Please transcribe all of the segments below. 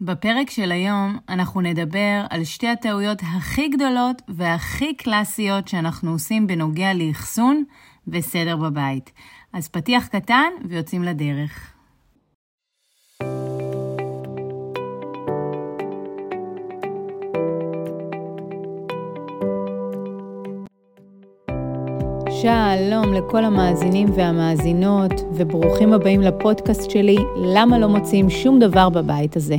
בפרק של היום אנחנו נדבר על שתי הטעויות הכי גדולות והכי קלאסיות שאנחנו עושים בנוגע לאחסון וסדר בבית. אז פתיח קטן ויוצאים לדרך. שלום לכל המאזינים והמאזינות, וברוכים הבאים לפודקאסט שלי, למה לא מוצאים שום דבר בבית הזה.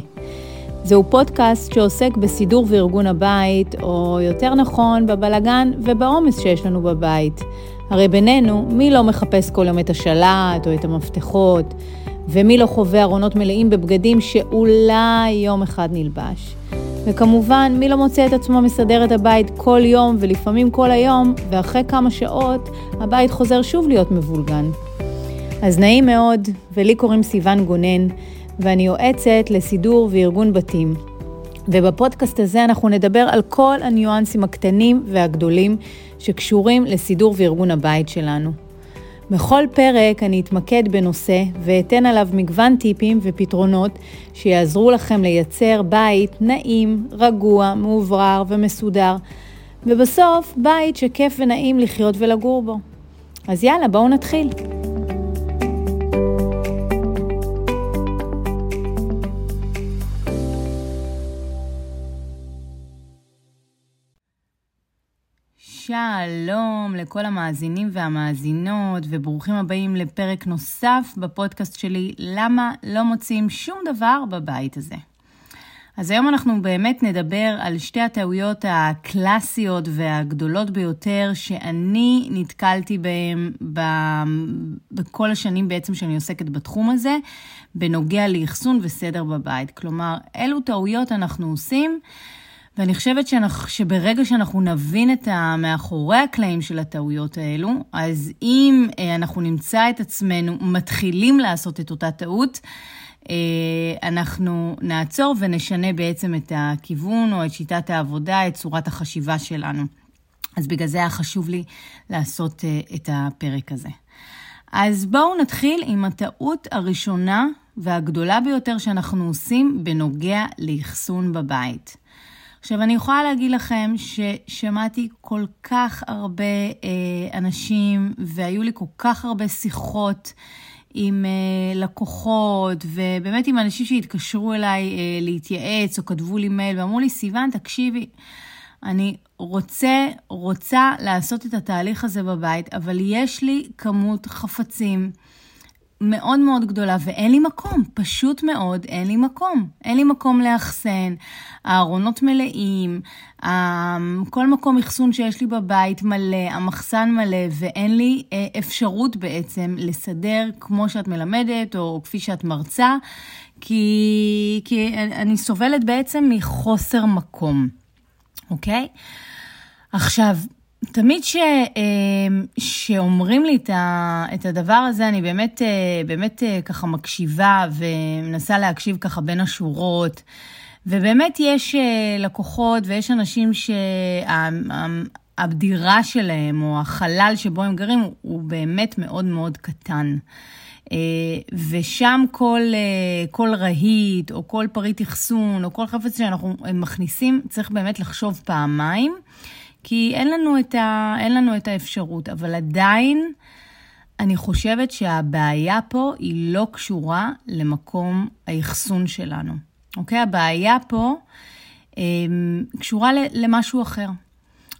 זהו פודקאסט שעוסק בסידור וארגון הבית, או יותר נכון, בבלגן ובעומס שיש לנו בבית. הרי בינינו, מי לא מחפש כל יום את השלט או את המפתחות, ומי לא חווה ארונות מלאים בבגדים שאולי יום אחד נלבש. וכמובן, מי לא מוצא את עצמו מסדר את הבית כל יום ולפעמים כל היום, ואחרי כמה שעות הבית חוזר שוב להיות מבולגן. אז נעים מאוד, ולי קוראים סיון גונן, ואני יועצת לסידור וארגון בתים. ובפודקאסט הזה אנחנו נדבר על כל הניואנסים הקטנים והגדולים שקשורים לסידור וארגון הבית שלנו. בכל פרק אני אתמקד בנושא ואתן עליו מגוון טיפים ופתרונות שיעזרו לכם לייצר בית נעים, רגוע, מאוברר ומסודר, ובסוף בית שכיף ונעים לחיות ולגור בו. אז יאללה, בואו נתחיל. שלום לכל המאזינים והמאזינות, וברוכים הבאים לפרק נוסף בפודקאסט שלי, למה לא מוצאים שום דבר בבית הזה. אז היום אנחנו באמת נדבר על שתי הטעויות הקלאסיות והגדולות ביותר שאני נתקלתי בהן ב... בכל השנים בעצם שאני עוסקת בתחום הזה, בנוגע לאחסון וסדר בבית. כלומר, אילו טעויות אנחנו עושים ואני חושבת שאנחנו, שברגע שאנחנו נבין את המאחורי הקלעים של הטעויות האלו, אז אם אה, אנחנו נמצא את עצמנו מתחילים לעשות את אותה טעות, אה, אנחנו נעצור ונשנה בעצם את הכיוון או את שיטת העבודה, את צורת החשיבה שלנו. אז בגלל זה היה חשוב לי לעשות אה, את הפרק הזה. אז בואו נתחיל עם הטעות הראשונה והגדולה ביותר שאנחנו עושים בנוגע לאחסון בבית. עכשיו, אני יכולה להגיד לכם ששמעתי כל כך הרבה אה, אנשים, והיו לי כל כך הרבה שיחות עם אה, לקוחות, ובאמת עם אנשים שהתקשרו אליי אה, להתייעץ, או כתבו לי מייל, ואמרו לי, סיוון, תקשיבי, אני רוצה, רוצה לעשות את התהליך הזה בבית, אבל יש לי כמות חפצים. מאוד מאוד גדולה ואין לי מקום, פשוט מאוד אין לי מקום. אין לי מקום לאחסן, הארונות מלאים, כל מקום אחסון שיש לי בבית מלא, המחסן מלא, ואין לי אה, אפשרות בעצם לסדר כמו שאת מלמדת או כפי שאת מרצה, כי, כי אני סובלת בעצם מחוסר מקום, אוקיי? עכשיו, תמיד ש, אמ, שאומרים לי את הדבר הזה, אני באמת, אה, באמת אה, ככה מקשיבה ומנסה להקשיב ככה בין השורות. ובאמת יש אה, לקוחות ויש אנשים שהבדירה שלהם או החלל שבו הם גרים הוא באמת מאוד מאוד קטן. ושם כל, כל רהיט או כל פריט אחסון או כל חפץ שאנחנו מכניסים, צריך באמת לחשוב פעמיים. כי אין לנו את, ה, אין לנו את האפשרות, אבל עדיין אני חושבת שהבעיה פה היא לא קשורה למקום האחסון שלנו, אוקיי? הבעיה פה אה, קשורה למשהו אחר.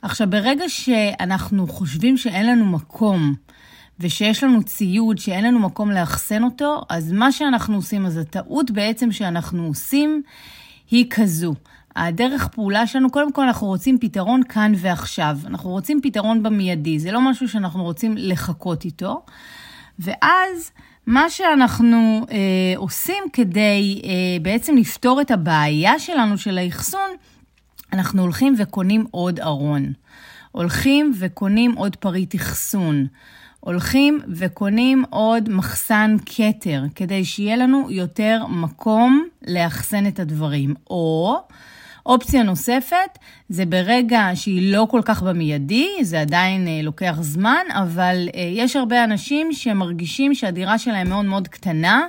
עכשיו, ברגע שאנחנו חושבים שאין לנו מקום, ושיש לנו ציוד שאין לנו מקום לאחסן אותו, אז מה שאנחנו עושים, אז הטעות בעצם שאנחנו עושים היא כזו. הדרך פעולה שלנו, קודם כל אנחנו רוצים פתרון כאן ועכשיו. אנחנו רוצים פתרון במיידי, זה לא משהו שאנחנו רוצים לחכות איתו. ואז מה שאנחנו אה, עושים כדי אה, בעצם לפתור את הבעיה שלנו של האחסון, אנחנו הולכים וקונים עוד ארון. הולכים וקונים עוד פריט אחסון. הולכים וקונים עוד מחסן כתר, כדי שיהיה לנו יותר מקום לאחסן את הדברים. או אופציה נוספת זה ברגע שהיא לא כל כך במיידי, זה עדיין אה, לוקח זמן, אבל אה, יש הרבה אנשים שמרגישים שהדירה שלהם מאוד מאוד קטנה,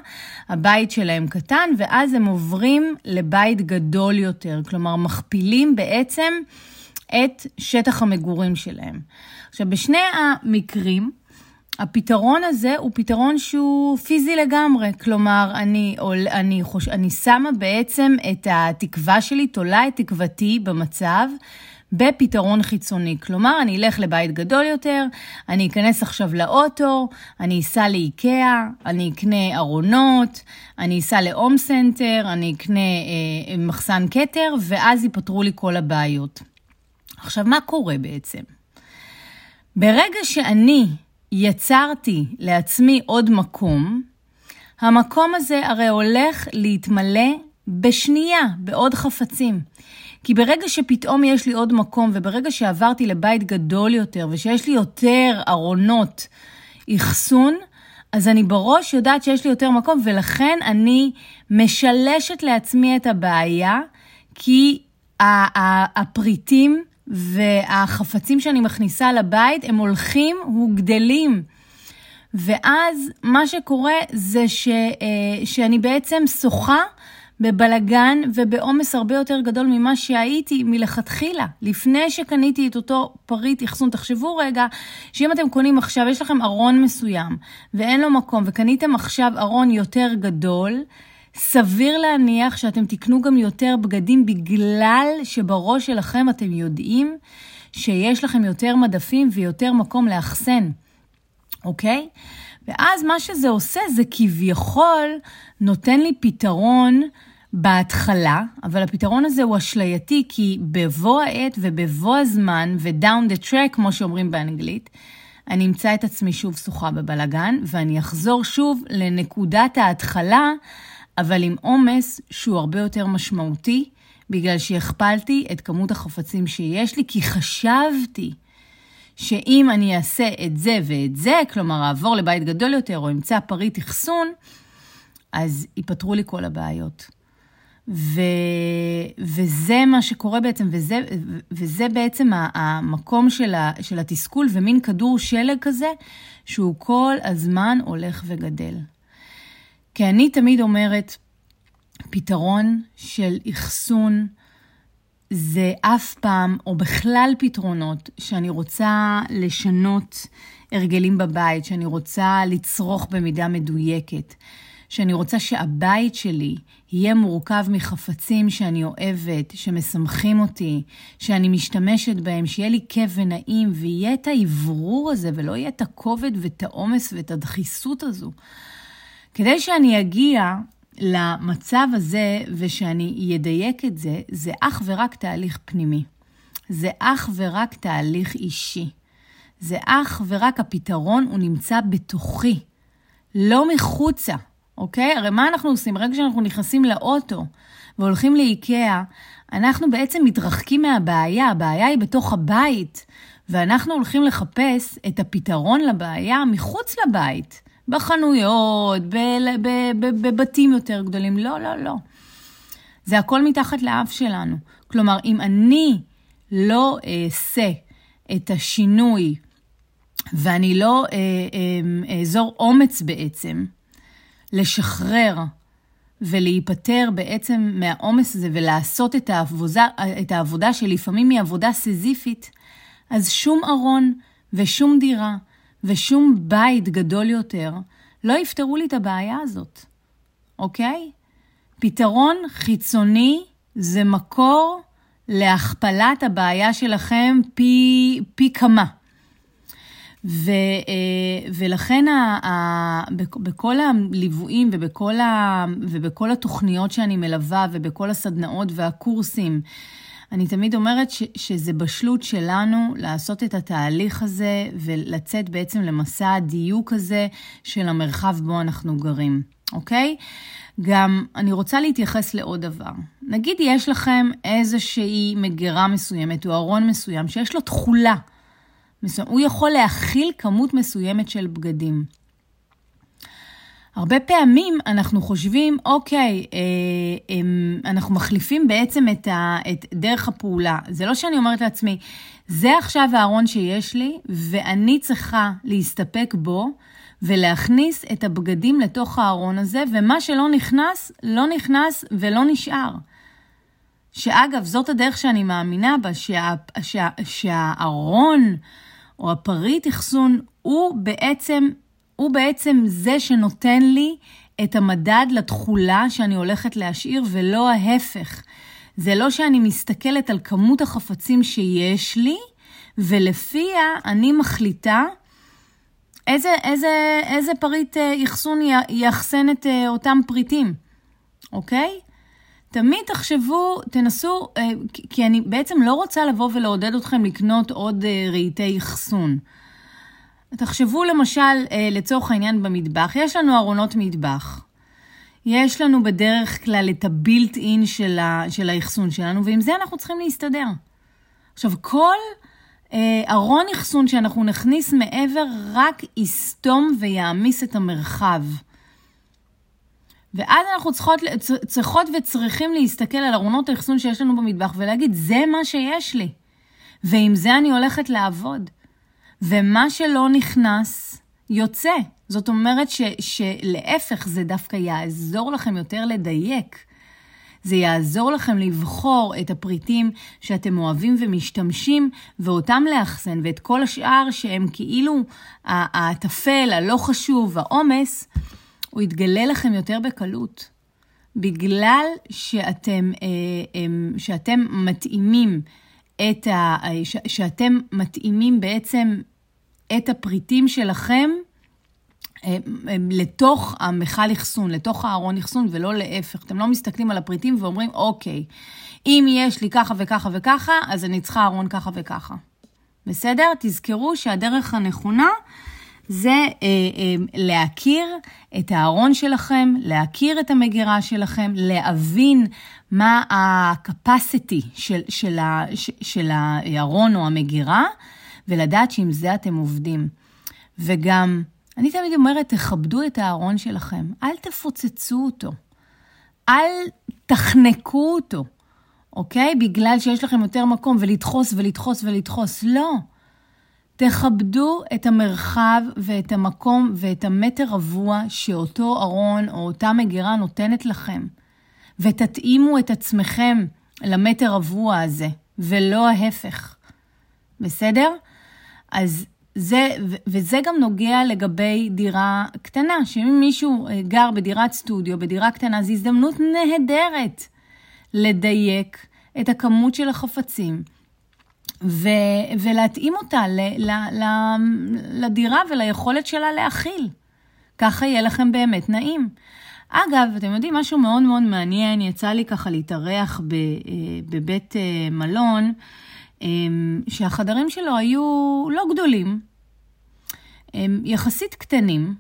הבית שלהם קטן, ואז הם עוברים לבית גדול יותר, כלומר מכפילים בעצם את שטח המגורים שלהם. עכשיו, בשני המקרים, הפתרון הזה הוא פתרון שהוא פיזי לגמרי. כלומר, אני, אני, חוש, אני שמה בעצם את התקווה שלי, תולה את תקוותי במצב בפתרון חיצוני. כלומר, אני אלך לבית גדול יותר, אני אכנס עכשיו לאוטו, אני אסע לאיקאה, אני אקנה ארונות, אני אסע להום סנטר, אני אקנה אה, מחסן כתר, ואז ייפתרו לי כל הבעיות. עכשיו, מה קורה בעצם? ברגע שאני יצרתי לעצמי עוד מקום, המקום הזה הרי הולך להתמלא בשנייה, בעוד חפצים. כי ברגע שפתאום יש לי עוד מקום, וברגע שעברתי לבית גדול יותר, ושיש לי יותר ארונות אחסון, אז אני בראש יודעת שיש לי יותר מקום, ולכן אני משלשת לעצמי את הבעיה, כי הפריטים והחפצים שאני מכניסה לבית, הם הולכים וגדלים. ואז מה שקורה זה ש, אה, שאני בעצם שוחה בבלגן ובעומס הרבה יותר גדול ממה שהייתי מלכתחילה, לפני שקניתי את אותו פריט אחסון. תחשבו רגע, שאם אתם קונים עכשיו, יש לכם ארון מסוים ואין לו מקום, וקניתם עכשיו ארון יותר גדול, סביר להניח שאתם תקנו גם יותר בגדים בגלל שבראש שלכם אתם יודעים שיש לכם יותר מדפים ויותר מקום לאחסן, אוקיי? ואז מה שזה עושה זה כביכול נותן לי פתרון בהתחלה, אבל הפתרון הזה הוא אשלייתי, כי בבוא העת ובבוא הזמן, ו-down the track, כמו שאומרים באנגלית, אני אמצא את עצמי שוב שוחה בבלגן, ואני אחזור שוב לנקודת ההתחלה אבל עם עומס שהוא הרבה יותר משמעותי, בגלל שהכפלתי את כמות החפצים שיש לי, כי חשבתי שאם אני אעשה את זה ואת זה, כלומר אעבור לבית גדול יותר או אמצא פריט אחסון, אז ייפתרו לי כל הבעיות. ו... וזה מה שקורה בעצם, וזה, וזה בעצם המקום של, ה... של התסכול ומין כדור שלג כזה, שהוא כל הזמן הולך וגדל. כי אני תמיד אומרת, פתרון של אחסון זה אף פעם, או בכלל פתרונות, שאני רוצה לשנות הרגלים בבית, שאני רוצה לצרוך במידה מדויקת, שאני רוצה שהבית שלי יהיה מורכב מחפצים שאני אוהבת, שמשמחים אותי, שאני משתמשת בהם, שיהיה לי כיף ונעים, ויהיה את האוורור הזה, ולא יהיה את הכובד ואת העומס ואת הדחיסות הזו. כדי שאני אגיע למצב הזה ושאני אדייק את זה, זה אך ורק תהליך פנימי. זה אך ורק תהליך אישי. זה אך ורק הפתרון, הוא נמצא בתוכי, לא מחוצה, אוקיי? הרי מה אנחנו עושים? ברגע שאנחנו נכנסים לאוטו והולכים לאיקאה, אנחנו בעצם מתרחקים מהבעיה, הבעיה היא בתוך הבית, ואנחנו הולכים לחפש את הפתרון לבעיה מחוץ לבית. בחנויות, בבתים יותר גדולים. לא, לא, לא. זה הכל מתחת לאף שלנו. כלומר, אם אני לא אעשה את השינוי ואני לא אה, אה, אעזור אומץ בעצם לשחרר ולהיפטר בעצם מהעומס הזה ולעשות את העבודה, את העבודה שלפעמים היא עבודה סיזיפית, אז שום ארון ושום דירה ושום בית גדול יותר לא יפתרו לי את הבעיה הזאת, אוקיי? פתרון חיצוני זה מקור להכפלת הבעיה שלכם פי, פי כמה. ו, אה, ולכן ה, ה, בכל הליוויים ובכל, ובכל התוכניות שאני מלווה ובכל הסדנאות והקורסים, אני תמיד אומרת ש, שזה בשלות שלנו לעשות את התהליך הזה ולצאת בעצם למסע הדיוק הזה של המרחב בו אנחנו גרים, אוקיי? גם אני רוצה להתייחס לעוד דבר. נגיד יש לכם איזושהי מגירה מסוימת או ארון מסוים שיש לו תכולה מסוים, הוא יכול להכיל כמות מסוימת של בגדים. הרבה פעמים אנחנו חושבים, אוקיי, אה, אה, אנחנו מחליפים בעצם את, ה, את דרך הפעולה. זה לא שאני אומרת לעצמי, זה עכשיו הארון שיש לי, ואני צריכה להסתפק בו ולהכניס את הבגדים לתוך הארון הזה, ומה שלא נכנס, לא נכנס ולא נשאר. שאגב, זאת הדרך שאני מאמינה בה, שה, שה, שהארון או הפריט אחסון הוא בעצם הוא בעצם זה שנותן לי את המדד לתכולה שאני הולכת להשאיר, ולא ההפך. זה לא שאני מסתכלת על כמות החפצים שיש לי, ולפיה אני מחליטה איזה, איזה, איזה פריט אה, אחסון יאחסן את אה, אותם פריטים, אוקיי? תמיד תחשבו, תנסו, אה, כי אני בעצם לא רוצה לבוא ולעודד אתכם לקנות עוד רהיטי אחסון. תחשבו למשל, אה, לצורך העניין במטבח, יש לנו ארונות מטבח. יש לנו בדרך כלל את הבילט אין של האחסון שלנו, ועם זה אנחנו צריכים להסתדר. עכשיו, כל אה, ארון אחסון שאנחנו נכניס מעבר רק יסתום ויעמיס את המרחב. ואז אנחנו צריכות, צריכות וצריכים להסתכל על ארונות האחסון שיש לנו במטבח ולהגיד, זה מה שיש לי. ועם זה אני הולכת לעבוד. ומה שלא נכנס, יוצא. זאת אומרת ש, שלהפך, זה דווקא יעזור לכם יותר לדייק. זה יעזור לכם לבחור את הפריטים שאתם אוהבים ומשתמשים, ואותם לאחסן, ואת כל השאר שהם כאילו הטפל, הלא חשוב, העומס, הוא יתגלה לכם יותר בקלות. בגלל שאתם, אה, שאתם מתאימים את ה... שאתם מתאימים בעצם את הפריטים שלכם אה, אה, לתוך המכל אחסון, לתוך הארון אחסון, ולא להפך. אתם לא מסתכלים על הפריטים ואומרים, אוקיי, אם יש לי ככה וככה וככה, אז אני צריכה ארון ככה וככה. בסדר? תזכרו שהדרך הנכונה זה אה, אה, להכיר את הארון שלכם, להכיר את המגירה שלכם, להבין מה ה-capacity של, של, של, של הארון או המגירה, ולדעת שעם זה אתם עובדים. וגם, אני תמיד אומרת, תכבדו את הארון שלכם, אל תפוצצו אותו, אל תחנקו אותו, אוקיי? בגלל שיש לכם יותר מקום ולדחוס ולדחוס ולדחוס. לא. תכבדו את המרחב ואת המקום ואת המטר רבוע שאותו ארון או אותה מגירה נותנת לכם, ותתאימו את עצמכם למטר רבוע הזה, ולא ההפך. בסדר? אז זה, וזה גם נוגע לגבי דירה קטנה, שאם מישהו אה, גר בדירת סטודיו, בדירה קטנה, זו הזדמנות נהדרת לדייק את הכמות של החפצים. ו, ולהתאים אותה ל, ל, ל, לדירה וליכולת שלה להכיל. ככה יהיה לכם באמת נעים. אגב, אתם יודעים, משהו מאוד מאוד מעניין, יצא לי ככה להתארח אה, בבית אה, מלון, שהחדרים שלו היו לא גדולים, יחסית קטנים,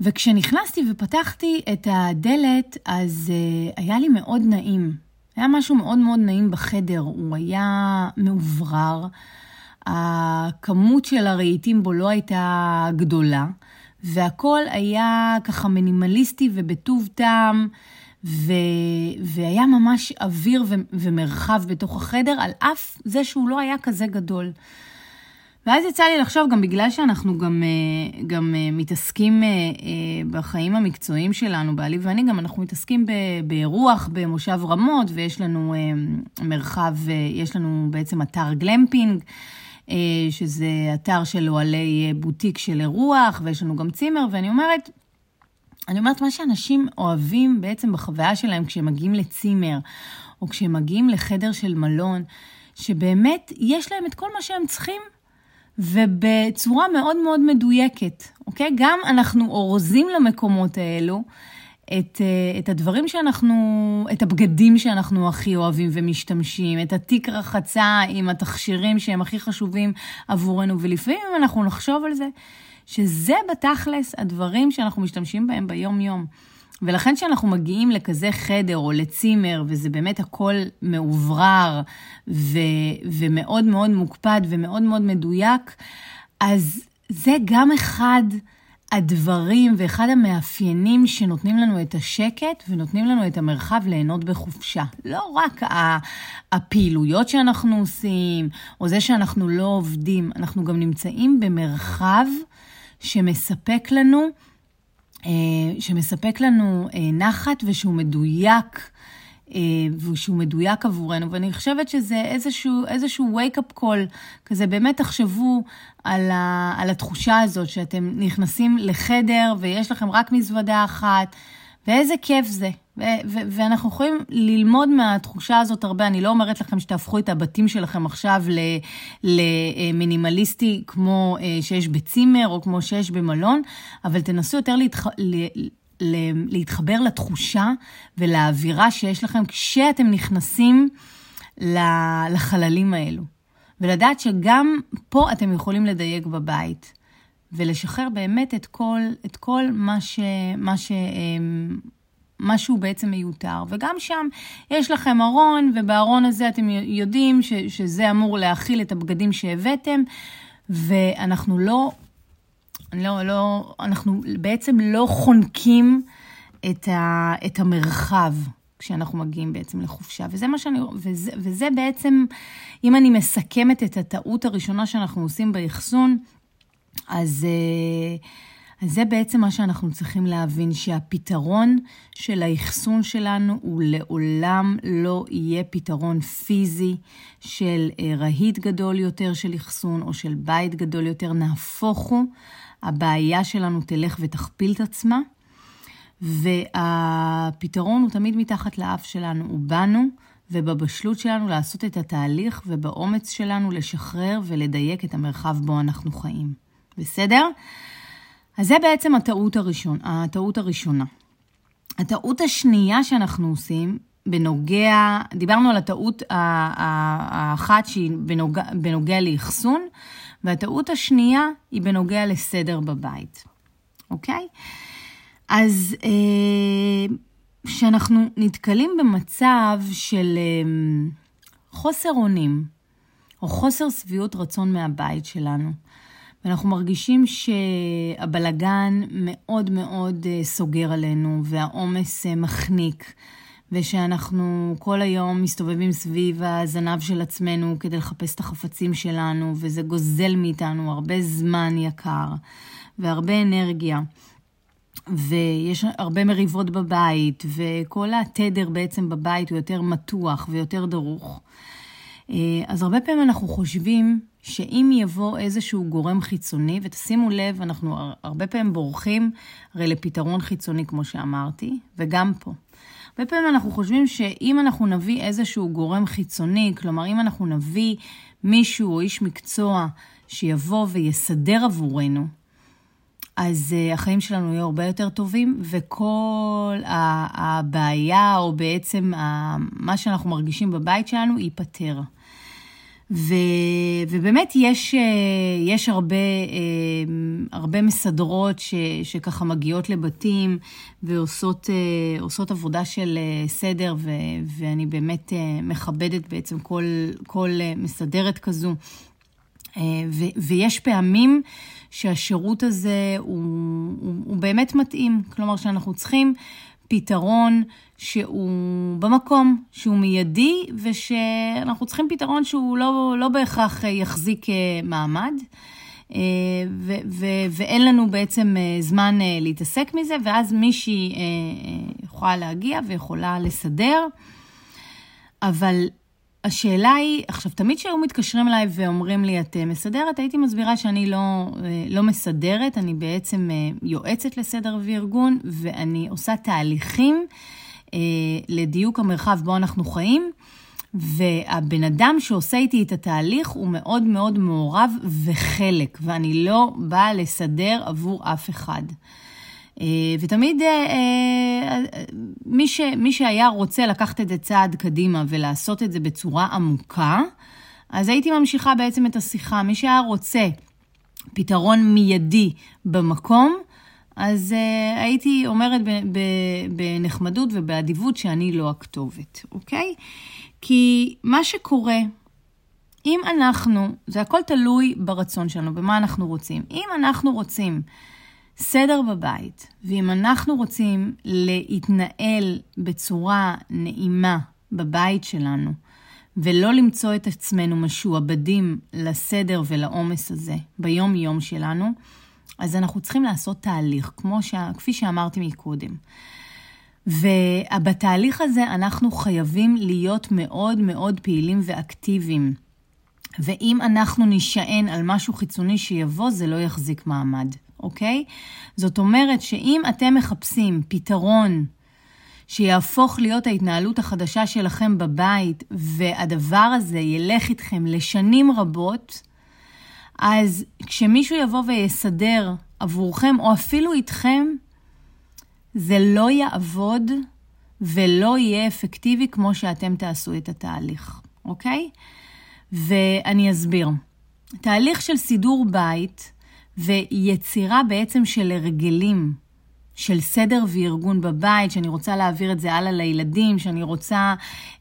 וכשנכנסתי ופתחתי את הדלת, אז uh, היה לי מאוד נעים. היה משהו מאוד מאוד נעים בחדר, הוא היה מאוברר, הכמות של הרהיטים בו לא הייתה גדולה, והכל היה ככה מינימליסטי ובטוב טעם. ו... והיה ממש אוויר ו... ומרחב בתוך החדר, על אף זה שהוא לא היה כזה גדול. ואז יצא לי לחשוב, גם בגלל שאנחנו גם, אה, גם אה, מתעסקים אה, בחיים המקצועיים שלנו, בעלי ואני, גם אנחנו מתעסקים באירוח במושב רמות, ויש לנו מרחב, יש לנו בעצם אתר גלמפינג, שזה אתר של אוהלי בוטיק של אירוח, ויש לנו גם צימר, ואני אומרת, אני אומרת, מה שאנשים אוהבים בעצם בחוויה שלהם כשהם מגיעים לצימר, או כשהם מגיעים לחדר של מלון, שבאמת יש להם את כל מה שהם צריכים, ובצורה מאוד מאוד מדויקת, אוקיי? גם אנחנו אורזים למקומות האלו את, אה, את הדברים שאנחנו, את הבגדים שאנחנו הכי אוהבים ומשתמשים, את התיק רחצה עם התכשירים שהם הכי חשובים עבורנו, ולפעמים אנחנו נחשוב על זה, שזה בתכלס הדברים שאנחנו משתמשים בהם ביום-יום. ולכן כשאנחנו מגיעים לכזה חדר או לצימר, וזה באמת הכל מאוברר ו- ומאוד מאוד מוקפד ומאוד מאוד מדויק, אז זה גם אחד הדברים ואחד המאפיינים שנותנים לנו את השקט ונותנים לנו את המרחב ליהנות בחופשה. לא רק הפעילויות שאנחנו עושים, או זה שאנחנו לא עובדים, אנחנו גם נמצאים במרחב שמספק לנו, אה, שמספק לנו אה, נחת ושהוא מדויק. אה, ושהוא מדויק עבורנו, ואני חושבת שזה איזשהו, איזשהו wake-up call, כזה באמת תחשבו על, ה, על התחושה הזאת שאתם נכנסים לחדר ויש לכם רק מזוודה אחת, ואיזה כיף זה. ואנחנו יכולים ללמוד מהתחושה הזאת הרבה. אני לא אומרת לכם שתהפכו את הבתים שלכם עכשיו למינימליסטי כמו אה, שיש בצימר או כמו שיש במלון, אבל תנסו יותר להתח... להתחבר לתחושה ולאווירה שיש לכם כשאתם נכנסים לחללים האלו. ולדעת שגם פה אתם יכולים לדייק בבית. ולשחרר באמת את כל, את כל מה, ש, מה, שהוא בעצם מיותר. וגם שם יש לכם ארון, ובארון הזה אתם יודעים ש, שזה אמור להכיל את הבגדים שהבאתם, ואנחנו לא לא, לא, אנחנו בעצם לא חונקים את, ה, את המרחב כשאנחנו מגיעים בעצם לחופשה. וזה מה שאני, וזה, וזה בעצם, אם אני מסכמת את הטעות הראשונה שאנחנו עושים באחסון, אז, אה, אז זה בעצם מה שאנחנו צריכים להבין, שהפתרון של האחסון שלנו הוא לעולם לא יהיה פתרון פיזי של אה, רהיט גדול יותר של אחסון או של בית גדול יותר, נהפוך הוא. הבעיה שלנו תלך ותכפיל את עצמה, והפתרון הוא תמיד מתחת לאף שלנו, הוא בנו ובבשלות שלנו לעשות את התהליך ובאומץ שלנו לשחרר ולדייק את המרחב בו אנחנו חיים. בסדר? אז זה בעצם הטעות, הראשון, הטעות הראשונה. הטעות השנייה שאנחנו עושים, בנוגע, דיברנו על הטעות האחת שהיא בנוגע, בנוגע לאחסון, והטעות השנייה היא בנוגע לסדר בבית, אוקיי? אז אה, כשאנחנו נתקלים במצב של אה, חוסר אונים, או חוסר שביעות רצון מהבית שלנו, ואנחנו מרגישים שהבלגן מאוד מאוד אה, סוגר עלינו, והעומס מחניק, ושאנחנו כל היום מסתובבים סביב הזנב של עצמנו כדי לחפש את החפצים שלנו, וזה גוזל מאיתנו הרבה זמן יקר והרבה אנרגיה. ויש הרבה מריבות בבית, וכל התדר בעצם בבית הוא יותר מתוח ויותר דרוך. אה, אז הרבה פעמים אנחנו חושבים שאם יבוא איזשהו גורם חיצוני, ותשימו לב, אנחנו הרבה פעמים בורחים הרי לפתרון חיצוני, כמו שאמרתי, וגם פה. הרבה פעמים אנחנו חושבים שאם אנחנו נביא איזשהו גורם חיצוני, כלומר, אם אנחנו נביא מישהו או איש מקצוע שיבוא ויסדר עבורנו, אז uh, החיים שלנו יהיו הרבה יותר טובים, וכל הבעיה, או בעצם מה שאנחנו מרגישים בבית שלנו, ייפתר. ו, ובאמת יש, אה, יש הרבה, אה, הרבה מסדרות ש, שככה מגיעות לבתים ועושות אה, עבודה של סדר, ו, ואני באמת מכבדת בעצם כל, כל מסדרת כזו. ו, ויש פעמים שהשירות הזה הוא, הוא, הוא באמת מתאים, כלומר שאנחנו צריכים פתרון שהוא במקום, שהוא מיידי, ושאנחנו צריכים פתרון שהוא לא, לא בהכרח יחזיק אה, מעמד. אה, ו- ו- ואין לנו בעצם אה, זמן להתעסק מזה, ואז מישהי יכולה להגיע ויכולה לסדר. אבל השאלה היא, עכשיו, תמיד כשהיו מתקשרים אליי ואומרים לי, את מסדרת, הייתי מסבירה שאני לא, לא מסדרת, אני בעצם יועצת לסדר וארגון, ואני עושה תהליכים אה, לדיוק המרחב בו אנחנו חיים. והבן אדם שעושה איתי את התהליך הוא מאוד מאוד מעורב וחלק, ואני לא באה לסדר עבור אף אחד. אה, ותמיד אה, מי, ש, מי שהיה רוצה לקחת את זה צעד קדימה ולעשות את זה בצורה עמוקה, אז הייתי ממשיכה בעצם את השיחה. מי שהיה רוצה פתרון מיידי במקום, אז uh, הייתי אומרת בנחמדות ובאדיבות שאני לא הכתובת, אוקיי? כי מה שקורה, אם אנחנו, זה הכל תלוי ברצון שלנו, במה אנחנו רוצים. אם אנחנו רוצים סדר בבית, ואם אנחנו רוצים להתנהל בצורה נעימה בבית שלנו, ולא למצוא את עצמנו משועבדים לסדר ולעומס הזה ביום-יום שלנו, אז אנחנו צריכים לעשות תהליך, כמו ש... כפי שאמרתי מקודם. ובתהליך הזה אנחנו חייבים להיות מאוד מאוד פעילים ואקטיביים. ואם אנחנו נשען על משהו חיצוני שיבוא, זה לא יחזיק מעמד, אוקיי? זאת אומרת שאם אתם מחפשים פתרון שיהפוך להיות ההתנהלות החדשה שלכם בבית, והדבר הזה ילך איתכם לשנים רבות, אז כשמישהו יבוא ויסדר עבורכם, או אפילו איתכם, זה לא יעבוד ולא יהיה אפקטיבי כמו שאתם תעשו את התהליך, אוקיי? ואני אסביר. תהליך של סידור בית ויצירה בעצם של הרגלים, של סדר וארגון בבית, שאני רוצה להעביר את זה הלאה לילדים, שאני רוצה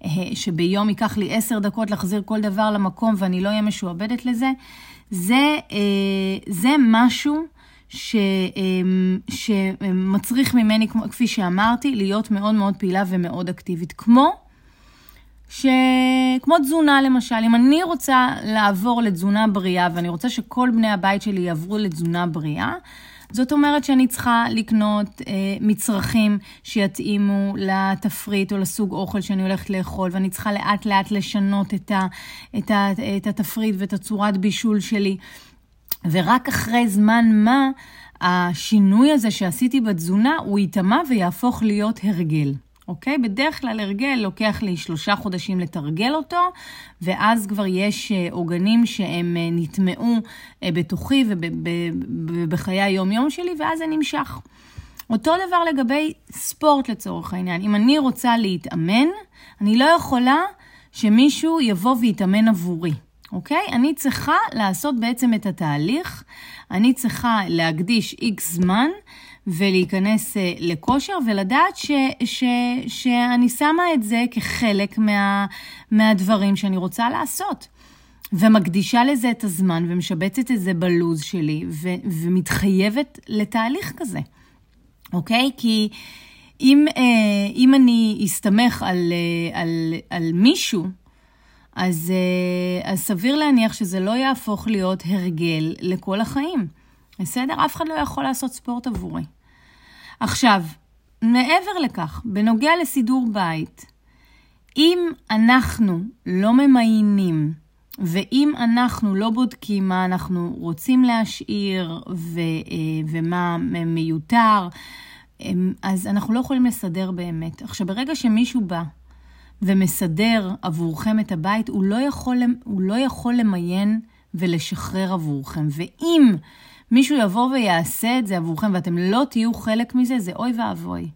אה, שביום ייקח לי עשר דקות להחזיר כל דבר למקום ואני לא אהיה משועבדת לזה, זה, אה, זה משהו ש, אמ, שמצריך ממני, כפי שאמרתי, להיות מאוד מאוד פעילה ומאוד אקטיבית. כמו, ש... כמו תזונה למשל, אם אני רוצה לעבור לתזונה בריאה ואני רוצה שכל בני הבית שלי יעברו לתזונה בריאה, זאת אומרת שאני צריכה לקנות אה, מצרכים שיתאימו לתפריט או לסוג אוכל שאני הולכת לאכול, ואני צריכה לאט לאט לשנות את, ה, את, ה, את התפריט ואת הצורת בישול שלי. ורק אחרי זמן מה, השינוי הזה שעשיתי בתזונה, הוא ייטמע ויהפוך להיות הרגל. אוקיי? בדרך כלל הרגל לוקח לי שלושה חודשים לתרגל אותו, ואז כבר יש אה, עוגנים שהם אה, נטמעו אה, בתוכי ובחיי היום-יום שלי, ואז זה נמשך. אותו דבר לגבי ספורט לצורך העניין. אם אני רוצה להתאמן, אני לא יכולה שמישהו יבוא ויתאמן עבורי. אוקיי? אני צריכה לעשות בעצם את התהליך, אני צריכה להקדיש איקס זמן ולהיכנס uh, לכושר ולדעת ש, ש, שאני שמה את זה כחלק מה, מהדברים שאני רוצה לעשות. ומקדישה לזה את הזמן ומשבצת את זה בלוז שלי ו, ומתחייבת לתהליך כזה, אוקיי? כי אם, uh, אם אני אסתמך על, uh, על, על מישהו, אז, אה, אז סביר להניח שזה לא יהפוך להיות הרגל לכל החיים. בסדר? אף אחד לא יכול לעשות ספורט עבורי. עכשיו, מעבר לכך, בנוגע לסידור בית, אם אנחנו לא ממיינים ואם אנחנו לא בודקים מה אנחנו רוצים להשאיר ו, אה, ומה מיותר, אז אנחנו לא יכולים לסדר באמת. עכשיו, ברגע שמישהו בא ומסדר עבורכם את הבית, הוא לא יכול, הוא לא יכול למיין ולשחרר עבורכם. ואם מישהו יבוא ויעשה את זה עבורכם ואתם לא תהיו חלק מזה, זה אוי ואבוי.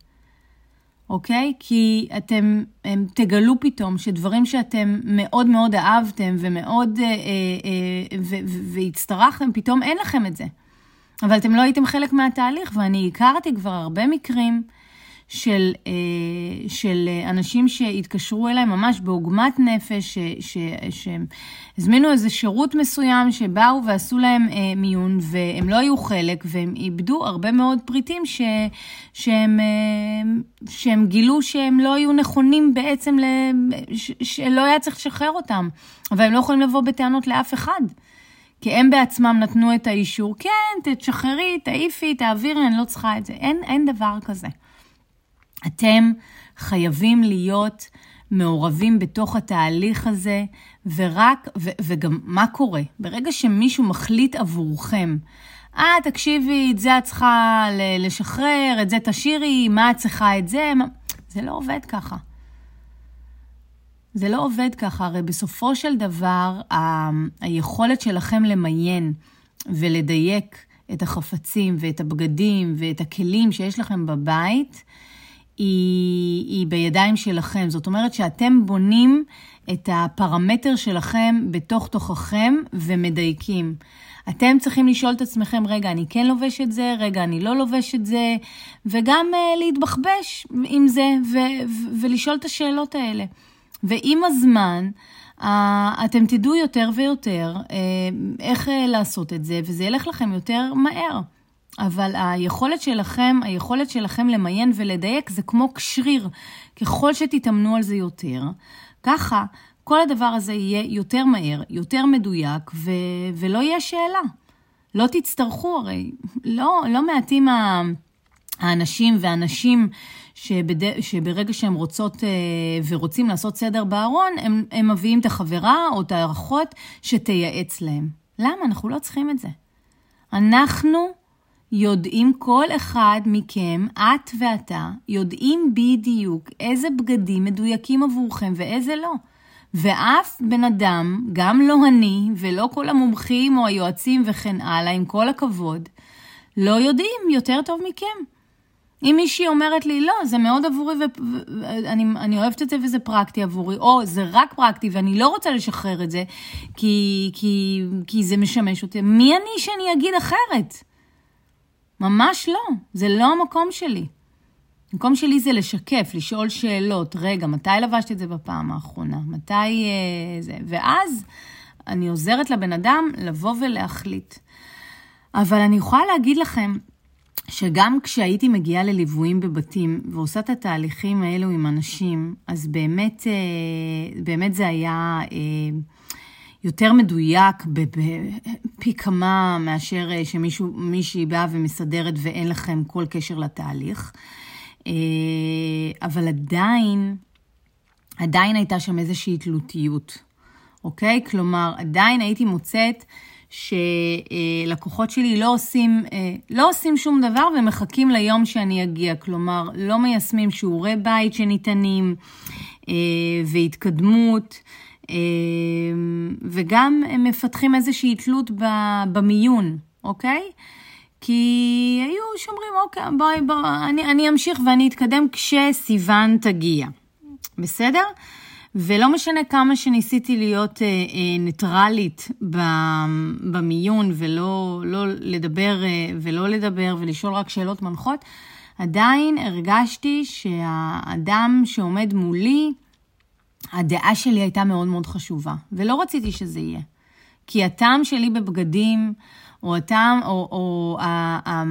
אוקיי? כי אתם הם, תגלו פתאום שדברים שאתם מאוד מאוד אהבתם ומאוד אה, אה, אה, והצטרכתם, פתאום אין לכם את זה. אבל אתם לא הייתם חלק מהתהליך, ואני הכרתי כבר הרבה מקרים של, אה, של אנשים שהתקשרו אליי ממש בעוגמת נפש, שהזמינו איזה שירות מסוים, שבאו ועשו להם אה, מיון, והם לא היו חלק, והם איבדו הרבה מאוד פריטים ש, שהם, אה, שהם גילו שהם לא היו נכונים בעצם, ל, ש, שלא היה צריך לשחרר אותם, אבל הם לא יכולים לבוא בטענות לאף אחד. כי הם בעצמם נתנו את האישור, כן, תשחררי, תעיפי, תעבירי, אני לא צריכה את זה. אין, אין דבר כזה. אתם חייבים להיות מעורבים בתוך התהליך הזה, ורק, ו, וגם מה קורה? ברגע שמישהו מחליט עבורכם, אה, תקשיבי, את זה את צריכה לשחרר, את זה תשאירי, מה את צריכה את זה? מה... זה לא עובד ככה. זה לא עובד ככה, הרי בסופו של דבר, ה... היכולת שלכם למיין ולדייק את החפצים ואת הבגדים ואת הכלים שיש לכם בבית, היא, היא בידיים שלכם. זאת אומרת שאתם בונים את הפרמטר שלכם בתוך תוככם ומדייקים. אתם צריכים לשאול את עצמכם, רגע, אני כן לובש את זה, רגע, אני לא לובש את זה, וגם uh, להתבחבש עם זה ו- ו- ולשאול את השאלות האלה. ועם הזמן, uh, אתם תדעו יותר ויותר uh, איך uh, לעשות את זה, וזה ילך לכם יותר מהר. אבל היכולת שלכם, היכולת שלכם למיין ולדייק זה כמו שריר. ככל שתתאמנו על זה יותר, ככה כל הדבר הזה יהיה יותר מהר, יותר מדויק, ו- ולא יהיה שאלה. לא תצטרכו, הרי לא, לא מעטים האנשים והנשים שבד... שברגע שהם רוצות אה, ורוצים לעשות סדר בארון, הם, הם מביאים את החברה או את האחות שתייעץ להם. למה? אנחנו לא צריכים את זה. אנחנו יודעים, כל אחד מכם, את ואתה, יודעים בדיוק איזה בגדים מדויקים עבורכם ואיזה לא. ואף בן אדם, גם לא אני ולא כל המומחים או היועצים וכן הלאה, עם כל הכבוד, לא יודעים יותר טוב מכם. אם מישהי אומרת לי, לא, זה מאוד עבורי ואני אוהבת את זה וזה פרקטי עבורי, או זה רק פרקטי ואני לא רוצה לשחרר את זה כי, כי, כי זה משמש אותי, מי אני שאני אגיד אחרת? ממש לא, זה לא המקום שלי. המקום שלי זה לשקף, לשאול שאלות. רגע, מתי לבשת את זה בפעם האחרונה? מתי אה, זה? ואז אני עוזרת לבן אדם לבוא ולהחליט. אבל אני יכולה להגיד לכם שגם כשהייתי מגיעה לליוויים בבתים ועושה את התהליכים האלו עם אנשים, אז באמת, אה, באמת זה היה אה, יותר מדויק בפי כמה מאשר אה, שמישהי באה ומסדרת ואין לכם כל קשר לתהליך. אבל עדיין, עדיין הייתה שם איזושהי תלותיות, אוקיי? כלומר, עדיין הייתי מוצאת שלקוחות שלי לא עושים, אה, לא עושים שום דבר ומחכים ליום שאני אגיע. כלומר, לא מיישמים שיעורי בית שניתנים אה, והתקדמות. אה, וגם הם מפתחים איזושהי תלות במיון, אוקיי? כי היו שאומרים, אוקיי, בואי, בואי, אני, אני אמשיך ואני אתקדם כשסיוון תגיע. בסדר? ולא משנה כמה שניסיתי להיות אה, אה, ניטרלית במיון ולא לא לדבר אה, ולא לדבר ולשאול רק שאלות מנחות, עדיין הרגשתי שהאדם שעומד מולי, הדעה שלי הייתה מאוד מאוד חשובה, ולא רציתי שזה יהיה. כי הטעם שלי בבגדים, או הטעם, או, או ה,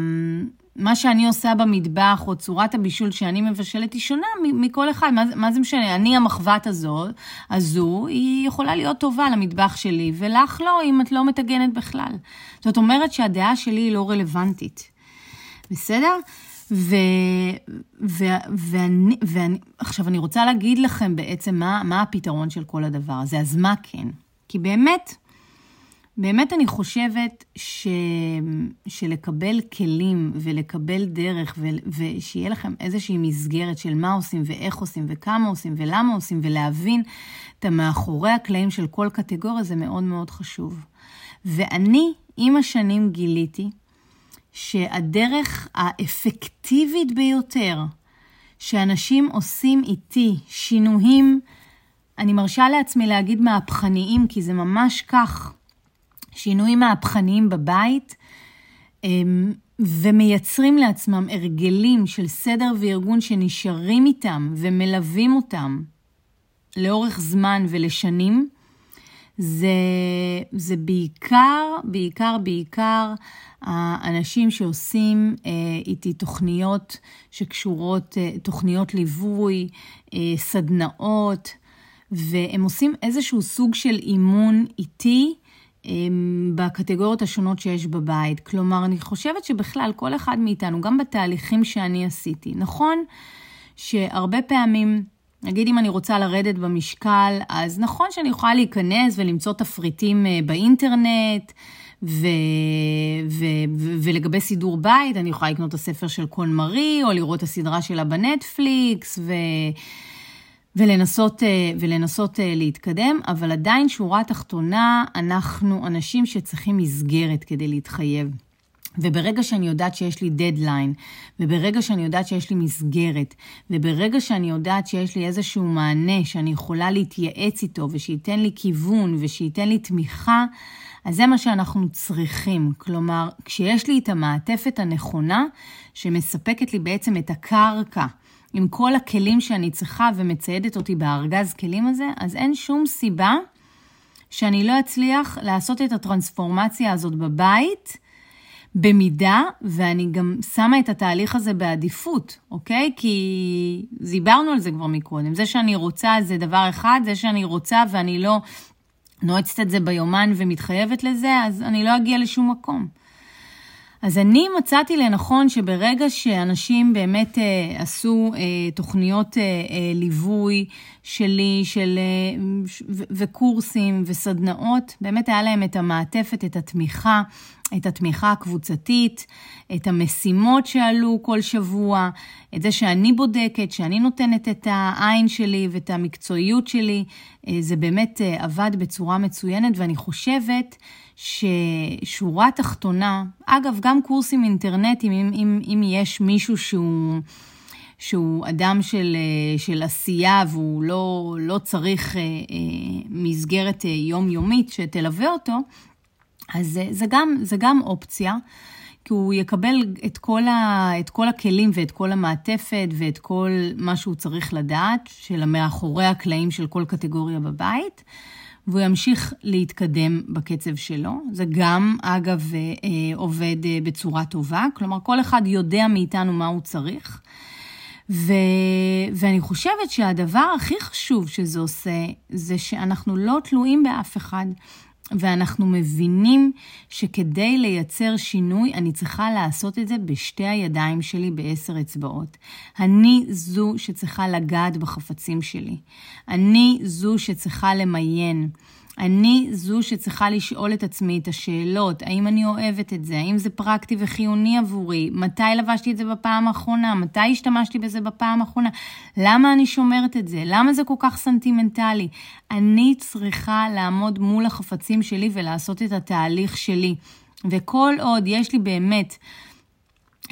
מה שאני עושה במטבח, או צורת הבישול שאני מבשלת, היא שונה מכל אחד. מה, מה זה משנה? אני המחבת הזו, הזו, היא יכולה להיות טובה למטבח שלי, ולך לא, אם את לא מטגנת בכלל. זאת אומרת שהדעה שלי היא לא רלוונטית. בסדר? ו, ו, ואני, ואני, עכשיו אני רוצה להגיד לכם בעצם מה, מה הפתרון של כל הדבר הזה, אז מה כן? כי באמת, באמת אני חושבת ש... שלקבל כלים ולקבל דרך ו... ושיהיה לכם איזושהי מסגרת של מה עושים ואיך עושים וכמה עושים ולמה עושים ולהבין את המאחורי הקלעים של כל קטגוריה זה מאוד מאוד חשוב. ואני עם השנים גיליתי שהדרך האפקטיבית ביותר שאנשים עושים איתי שינויים, אני מרשה לעצמי להגיד מהפכניים, כי זה ממש כך. שינויים מהפכניים בבית, אמ, ומייצרים לעצמם הרגלים של סדר וארגון שנשארים איתם ומלווים אותם לאורך זמן ולשנים, זה, זה בעיקר, בעיקר, בעיקר האנשים שעושים אה, איתי תוכניות שקשורות, אה, תוכניות ליווי, אה, סדנאות, והם עושים איזשהו סוג של אימון איתי בקטגוריות השונות שיש בבית. כלומר, אני חושבת שבכלל כל אחד מאיתנו, גם בתהליכים שאני עשיתי, נכון שהרבה פעמים, נגיד אם אני רוצה לרדת במשקל, אז נכון שאני יכולה להיכנס ולמצוא תפריטים אה, באינטרנט, ו- ו- ו- ולגבי סידור בית, אני יכולה לקנות את הספר של קון מרי, או לראות את הסדרה שלה בנטפליקס, ו... ולנסות, אה, ולנסות אה, להתקדם, אבל עדיין שורה תחתונה, אנחנו אנשים שצריכים מסגרת כדי להתחייב. וברגע שאני יודעת שיש לי דדליין, וברגע שאני יודעת שיש לי מסגרת, וברגע שאני יודעת שיש לי איזשהו מענה שאני יכולה להתייעץ איתו, ושייתן לי כיוון, ושייתן לי תמיכה, אז זה מה שאנחנו צריכים. כלומר, כשיש לי את המעטפת הנכונה, שמספקת לי בעצם את הקרקע עם כל הכלים שאני צריכה ומציידת אותי בארגז כלים הזה, אז אין שום סיבה שאני לא אצליח לעשות את הטרנספורמציה הזאת בבית, במידה, ואני גם שמה את התהליך הזה בעדיפות, אוקיי? כי דיברנו על זה כבר מקודם. זה שאני רוצה זה דבר אחד, זה שאני רוצה ואני לא נועצת את זה ביומן ומתחייבת לזה, אז אני לא אגיע לשום מקום. אז אני מצאתי לנכון שברגע שאנשים באמת אה, עשו אה, תוכניות אה, אה, ליווי שלי, של, אה, ו- וקורסים וסדנאות, באמת היה להם את המעטפת, את התמיכה, את התמיכה הקבוצתית, את המשימות שעלו כל שבוע, את זה שאני בודקת, שאני נותנת את העין שלי ואת המקצועיות שלי, אה, זה באמת אה, עבד בצורה מצוינת, ואני חושבת ששורה תחתונה, אגב, גם קורסים אינטרנטיים, אם, אם, אם יש מישהו שהוא... שהוא אדם של, אה, של עשייה והוא לא, לא צריך אה, אה, מסגרת יומיומית שתלווה אותו, אז זה, זה, גם, זה גם אופציה, כי הוא יקבל את כל, ה, את כל הכלים ואת כל המעטפת ואת כל מה שהוא צריך לדעת, של מאחורי הקלעים של כל קטגוריה בבית. והוא ימשיך להתקדם בקצב שלו. זה גם, אגב, עובד בצורה טובה, כלומר, כל אחד יודע מאיתנו מה הוא צריך. ו... ואני חושבת שהדבר הכי חשוב שזה עושה, זה שאנחנו לא תלויים באף אחד, ואנחנו מבינים שכדי לייצר שינוי, אני צריכה לעשות את זה בשתי הידיים שלי בעשר אצבעות. אני זו שצריכה לגעת בחפצים שלי. אני זו שצריכה למיין. אני זו שצריכה לשאול את עצמי את השאלות, האם אני אוהבת את זה, האם זה פרקטי וחיוני עבורי, מתי לבשתי את זה בפעם האחרונה, מתי השתמשתי בזה בפעם האחרונה, למה אני שומרת את זה, למה זה כל כך סנטימנטלי. אני צריכה לעמוד מול החפצים שלי ולעשות את התהליך שלי. וכל עוד יש לי באמת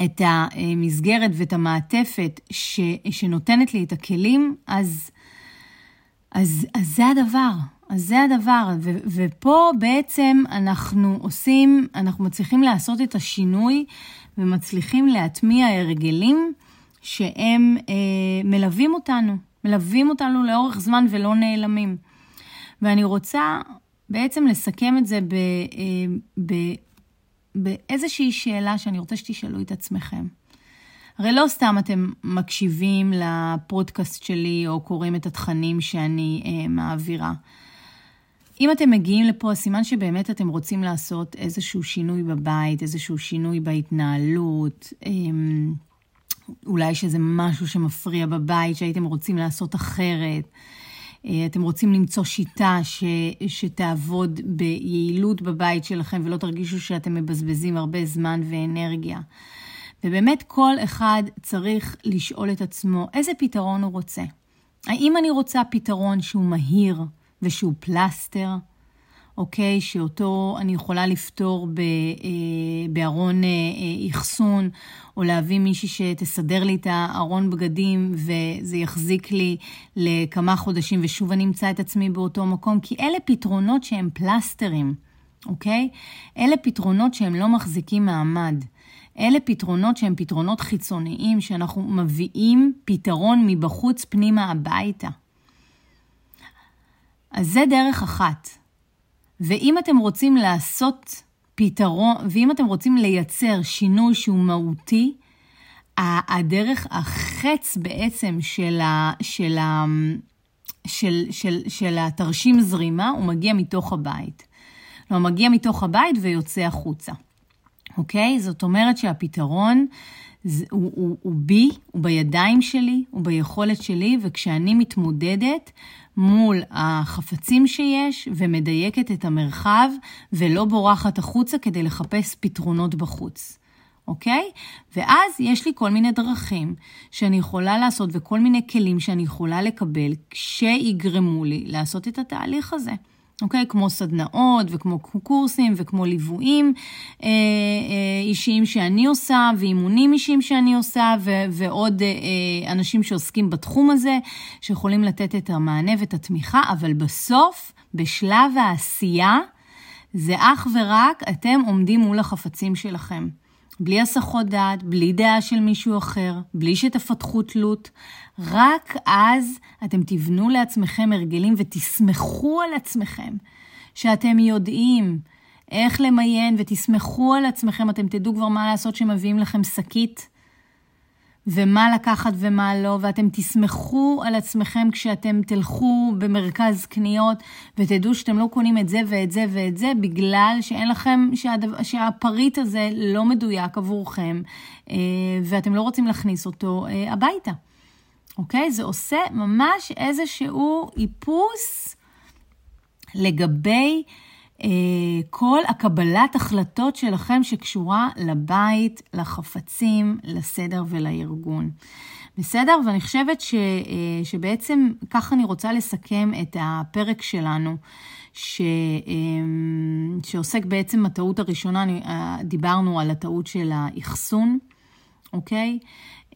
את המסגרת ואת המעטפת ש, שנותנת לי את הכלים, אז, אז, אז זה הדבר. אז זה הדבר, ו- ופה בעצם אנחנו עושים, אנחנו מצליחים לעשות את השינוי ומצליחים להטמיע הרגלים שהם אה, מלווים אותנו, מלווים אותנו לאורך זמן ולא נעלמים. ואני רוצה בעצם לסכם את זה ב, אה, ב, באיזושהי שאלה שאני רוצה שתשאלו את עצמכם. הרי לא סתם אתם מקשיבים לפודקאסט שלי או קוראים את התכנים שאני אה, מעבירה. אם אתם מגיעים לפה, סימן שבאמת אתם רוצים לעשות איזשהו שינוי בבית, איזשהו שינוי בהתנהלות, אמ, אולי שזה משהו שמפריע בבית, שהייתם רוצים לעשות אחרת. אה, אתם רוצים למצוא שיטה ש, שתעבוד ביעילות בבית שלכם ולא תרגישו שאתם מבזבזים הרבה זמן ואנרגיה. ובאמת כל אחד צריך לשאול את עצמו איזה פתרון הוא רוצה. האם אני רוצה פתרון שהוא מהיר, ושהוא פלסטר, אוקיי? שאותו אני יכולה לפתור ב, אה, בארון אה, אה, אחסון, או להביא מישהי שתסדר לי את הארון בגדים וזה יחזיק לי לכמה חודשים ושוב אני אמצא את עצמי באותו מקום, כי אלה פתרונות שהם פלסטרים, אוקיי? אלה פתרונות שהם לא מחזיקים מעמד. אלה פתרונות שהם פתרונות חיצוניים, שאנחנו מביאים פתרון מבחוץ פנימה הביתה. אז זה דרך אחת. ואם אתם רוצים לעשות פתרון, ואם אתם רוצים לייצר שינוי שהוא מהותי, הדרך, החץ בעצם של, ה, של, ה, של, של, של התרשים זרימה, הוא מגיע מתוך הבית. כלומר, מגיע מתוך הבית ויוצא החוצה. אוקיי? זאת אומרת שהפתרון הוא, הוא, הוא בי, הוא בידיים שלי, הוא ביכולת שלי, וכשאני מתמודדת מול החפצים שיש ומדייקת את המרחב ולא בורחת החוצה כדי לחפש פתרונות בחוץ. אוקיי? ואז יש לי כל מיני דרכים שאני יכולה לעשות וכל מיני כלים שאני יכולה לקבל שיגרמו לי לעשות את התהליך הזה. אוקיי? כמו סדנאות וכמו קורסים וכמו ליוויים אה, אה, אישיים שאני עושה ואימונים אישיים שאני עושה ו- ועוד אה, אה, אנשים שעוסקים בתחום הזה שיכולים לתת את המענה ואת התמיכה, אבל בסוף, בשלב העשייה, זה אך ורק אתם עומדים מול החפצים שלכם. בלי הסחות דעת, בלי דעה של מישהו אחר, בלי שתפתחו תלות. רק אז אתם תבנו לעצמכם הרגלים ותסמכו על עצמכם שאתם יודעים איך למיין, ותסמכו על עצמכם, אתם תדעו כבר מה לעשות שמביאים לכם שקית, ומה לקחת ומה לא, ואתם תסמכו על עצמכם כשאתם תלכו במרכז קניות, ותדעו שאתם לא קונים את זה ואת זה ואת זה, בגלל שאין לכם, שהדבר, שהפריט הזה לא מדויק עבורכם, אה, ואתם לא רוצים להכניס אותו אה, הביתה. אוקיי? זה עושה ממש איזשהו איפוס לגבי כל הקבלת החלטות שלכם שקשורה לבית, לחפצים, לסדר ולארגון. בסדר? ואני חושבת ש, אה, שבעצם ככה אני רוצה לסכם את הפרק שלנו. ש, אה, שעוסק בעצם הטעות הראשונה, אה, דיברנו על הטעות של האחסון, אוקיי?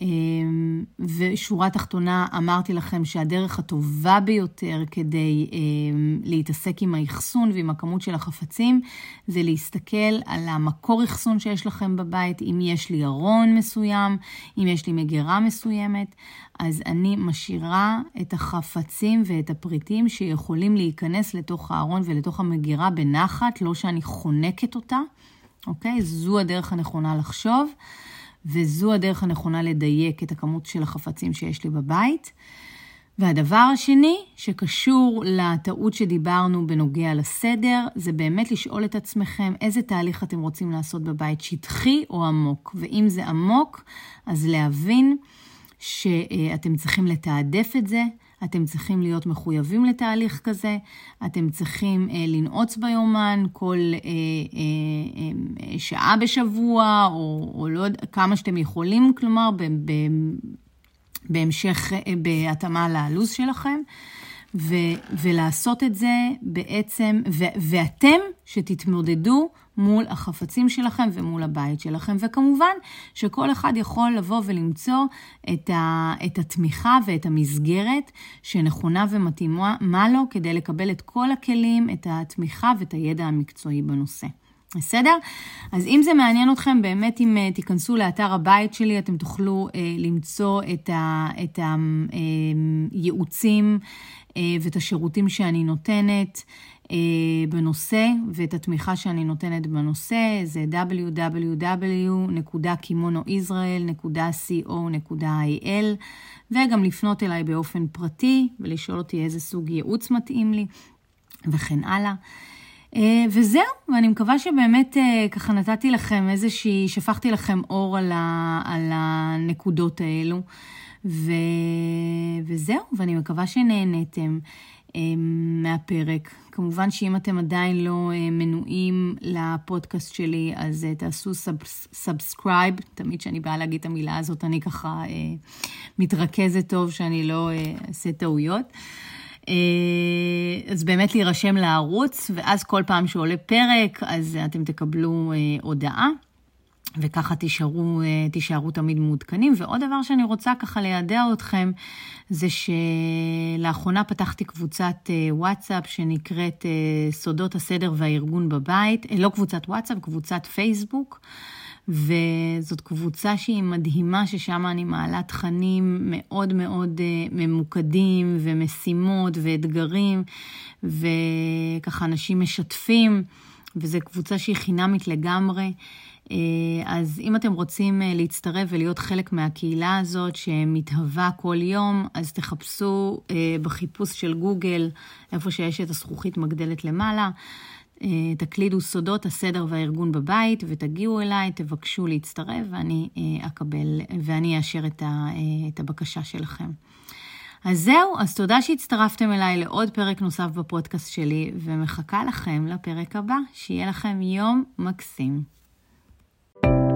אמ, ושורה תחתונה, אמרתי לכם שהדרך הטובה ביותר כדי אמ, להתעסק עם האחסון ועם הכמות של החפצים, זה להסתכל על המקור אחסון שיש לכם בבית, אם יש לי ארון מסוים, אם יש לי מגירה מסוימת, אז אני משאירה את החפצים ואת הפריטים שיכולים להיכנס לתוך הארון ולתוך המגירה בנחת, לא שאני חונקת אותה, אוקיי? זו הדרך הנכונה לחשוב. וזו הדרך הנכונה לדייק את הכמות של החפצים שיש לי בבית. והדבר השני שקשור לטעות שדיברנו בנוגע לסדר, זה באמת לשאול את עצמכם איזה תהליך אתם רוצים לעשות בבית, שטחי או עמוק. ואם זה עמוק, אז להבין שאתם צריכים לתעדף את זה, אתם צריכים להיות מחויבים לתהליך כזה, אתם צריכים אה, לנעוץ ביומן כל אה, אה, אה, שעה בשבוע, או, או לא יודע, כמה שאתם יכולים, כלומר, ב, ב, בהמשך, אה, בהתאמה ללו"ז שלכם. ו, ולעשות את זה בעצם, ו, ואתם שתתמודדו מול החפצים שלכם ומול הבית שלכם. וכמובן שכל אחד יכול לבוא ולמצוא את, ה, את התמיכה ואת המסגרת שנכונה ומתאימה לו כדי לקבל את כל הכלים, את התמיכה ואת הידע המקצועי בנושא. בסדר? אז אם זה מעניין אתכם, באמת אם uh, תיכנסו לאתר הבית שלי, אתם תוכלו uh, למצוא את הייעוצים uh, uh, ואת השירותים שאני נותנת. uh, בנושא ואת התמיכה שאני נותנת בנושא, זה www.kimonoisrael.co.il וגם לפנות אליי באופן פרטי ולשאול אותי איזה סוג ייעוץ מתאים לי וכן הלאה. אה, וזהו, ואני מקווה שבאמת אה, ככה נתתי לכם איזושהי, שפכתי לכם אור על, ה, על הנקודות האלו. ו... וזהו, ואני מקווה שנהניתם אה, מהפרק. כמובן שאם אתם עדיין לא מנויים לפודקאסט שלי, אז תעשו subscribe. תמיד כשאני באה להגיד את המילה הזאת, אני ככה מתרכזת טוב שאני לא אעשה טעויות. אה, אז באמת להירשם לערוץ, ואז כל פעם שעולה פרק, אז אתם תקבלו אה, הודעה. וככה תישארו, אה, תישארו תמיד מעודכנים. ועוד דבר שאני רוצה ככה לידע אתכם, זה שלאחרונה פתחתי קבוצת וואטסאפ שנקראת סודות הסדר והארגון בבית, לא קבוצת וואטסאפ, קבוצת פייסבוק. וזאת קבוצה שהיא מדהימה, ששם אני מעלה תכנים מאוד מאוד אה, ממוקדים ומשימות ואתגרים, וככה אנשים משתפים, וזו קבוצה שהיא חינמית לגמרי. אה, אז אם אתם רוצים אה, להצטרף ולהיות חלק מהקהילה הזאת שמתהווה כל יום, אז תחפשו בחיפוש של גוגל, איפה שיש את הזכוכית מגדלת למעלה. אה, תקלידו סודות הסדר והארגון בבית ותגיעו אליי, תבקשו להצטרף ואני אה, אקבל ואני אאשר אה, את הבקשה שלכם. אז זהו, אז תודה שהצטרפתם אליי לעוד פרק נוסף בפודקאסט שלי, ומחכה לכם לפרק הבא. שיהיה לכם יום מקסים. you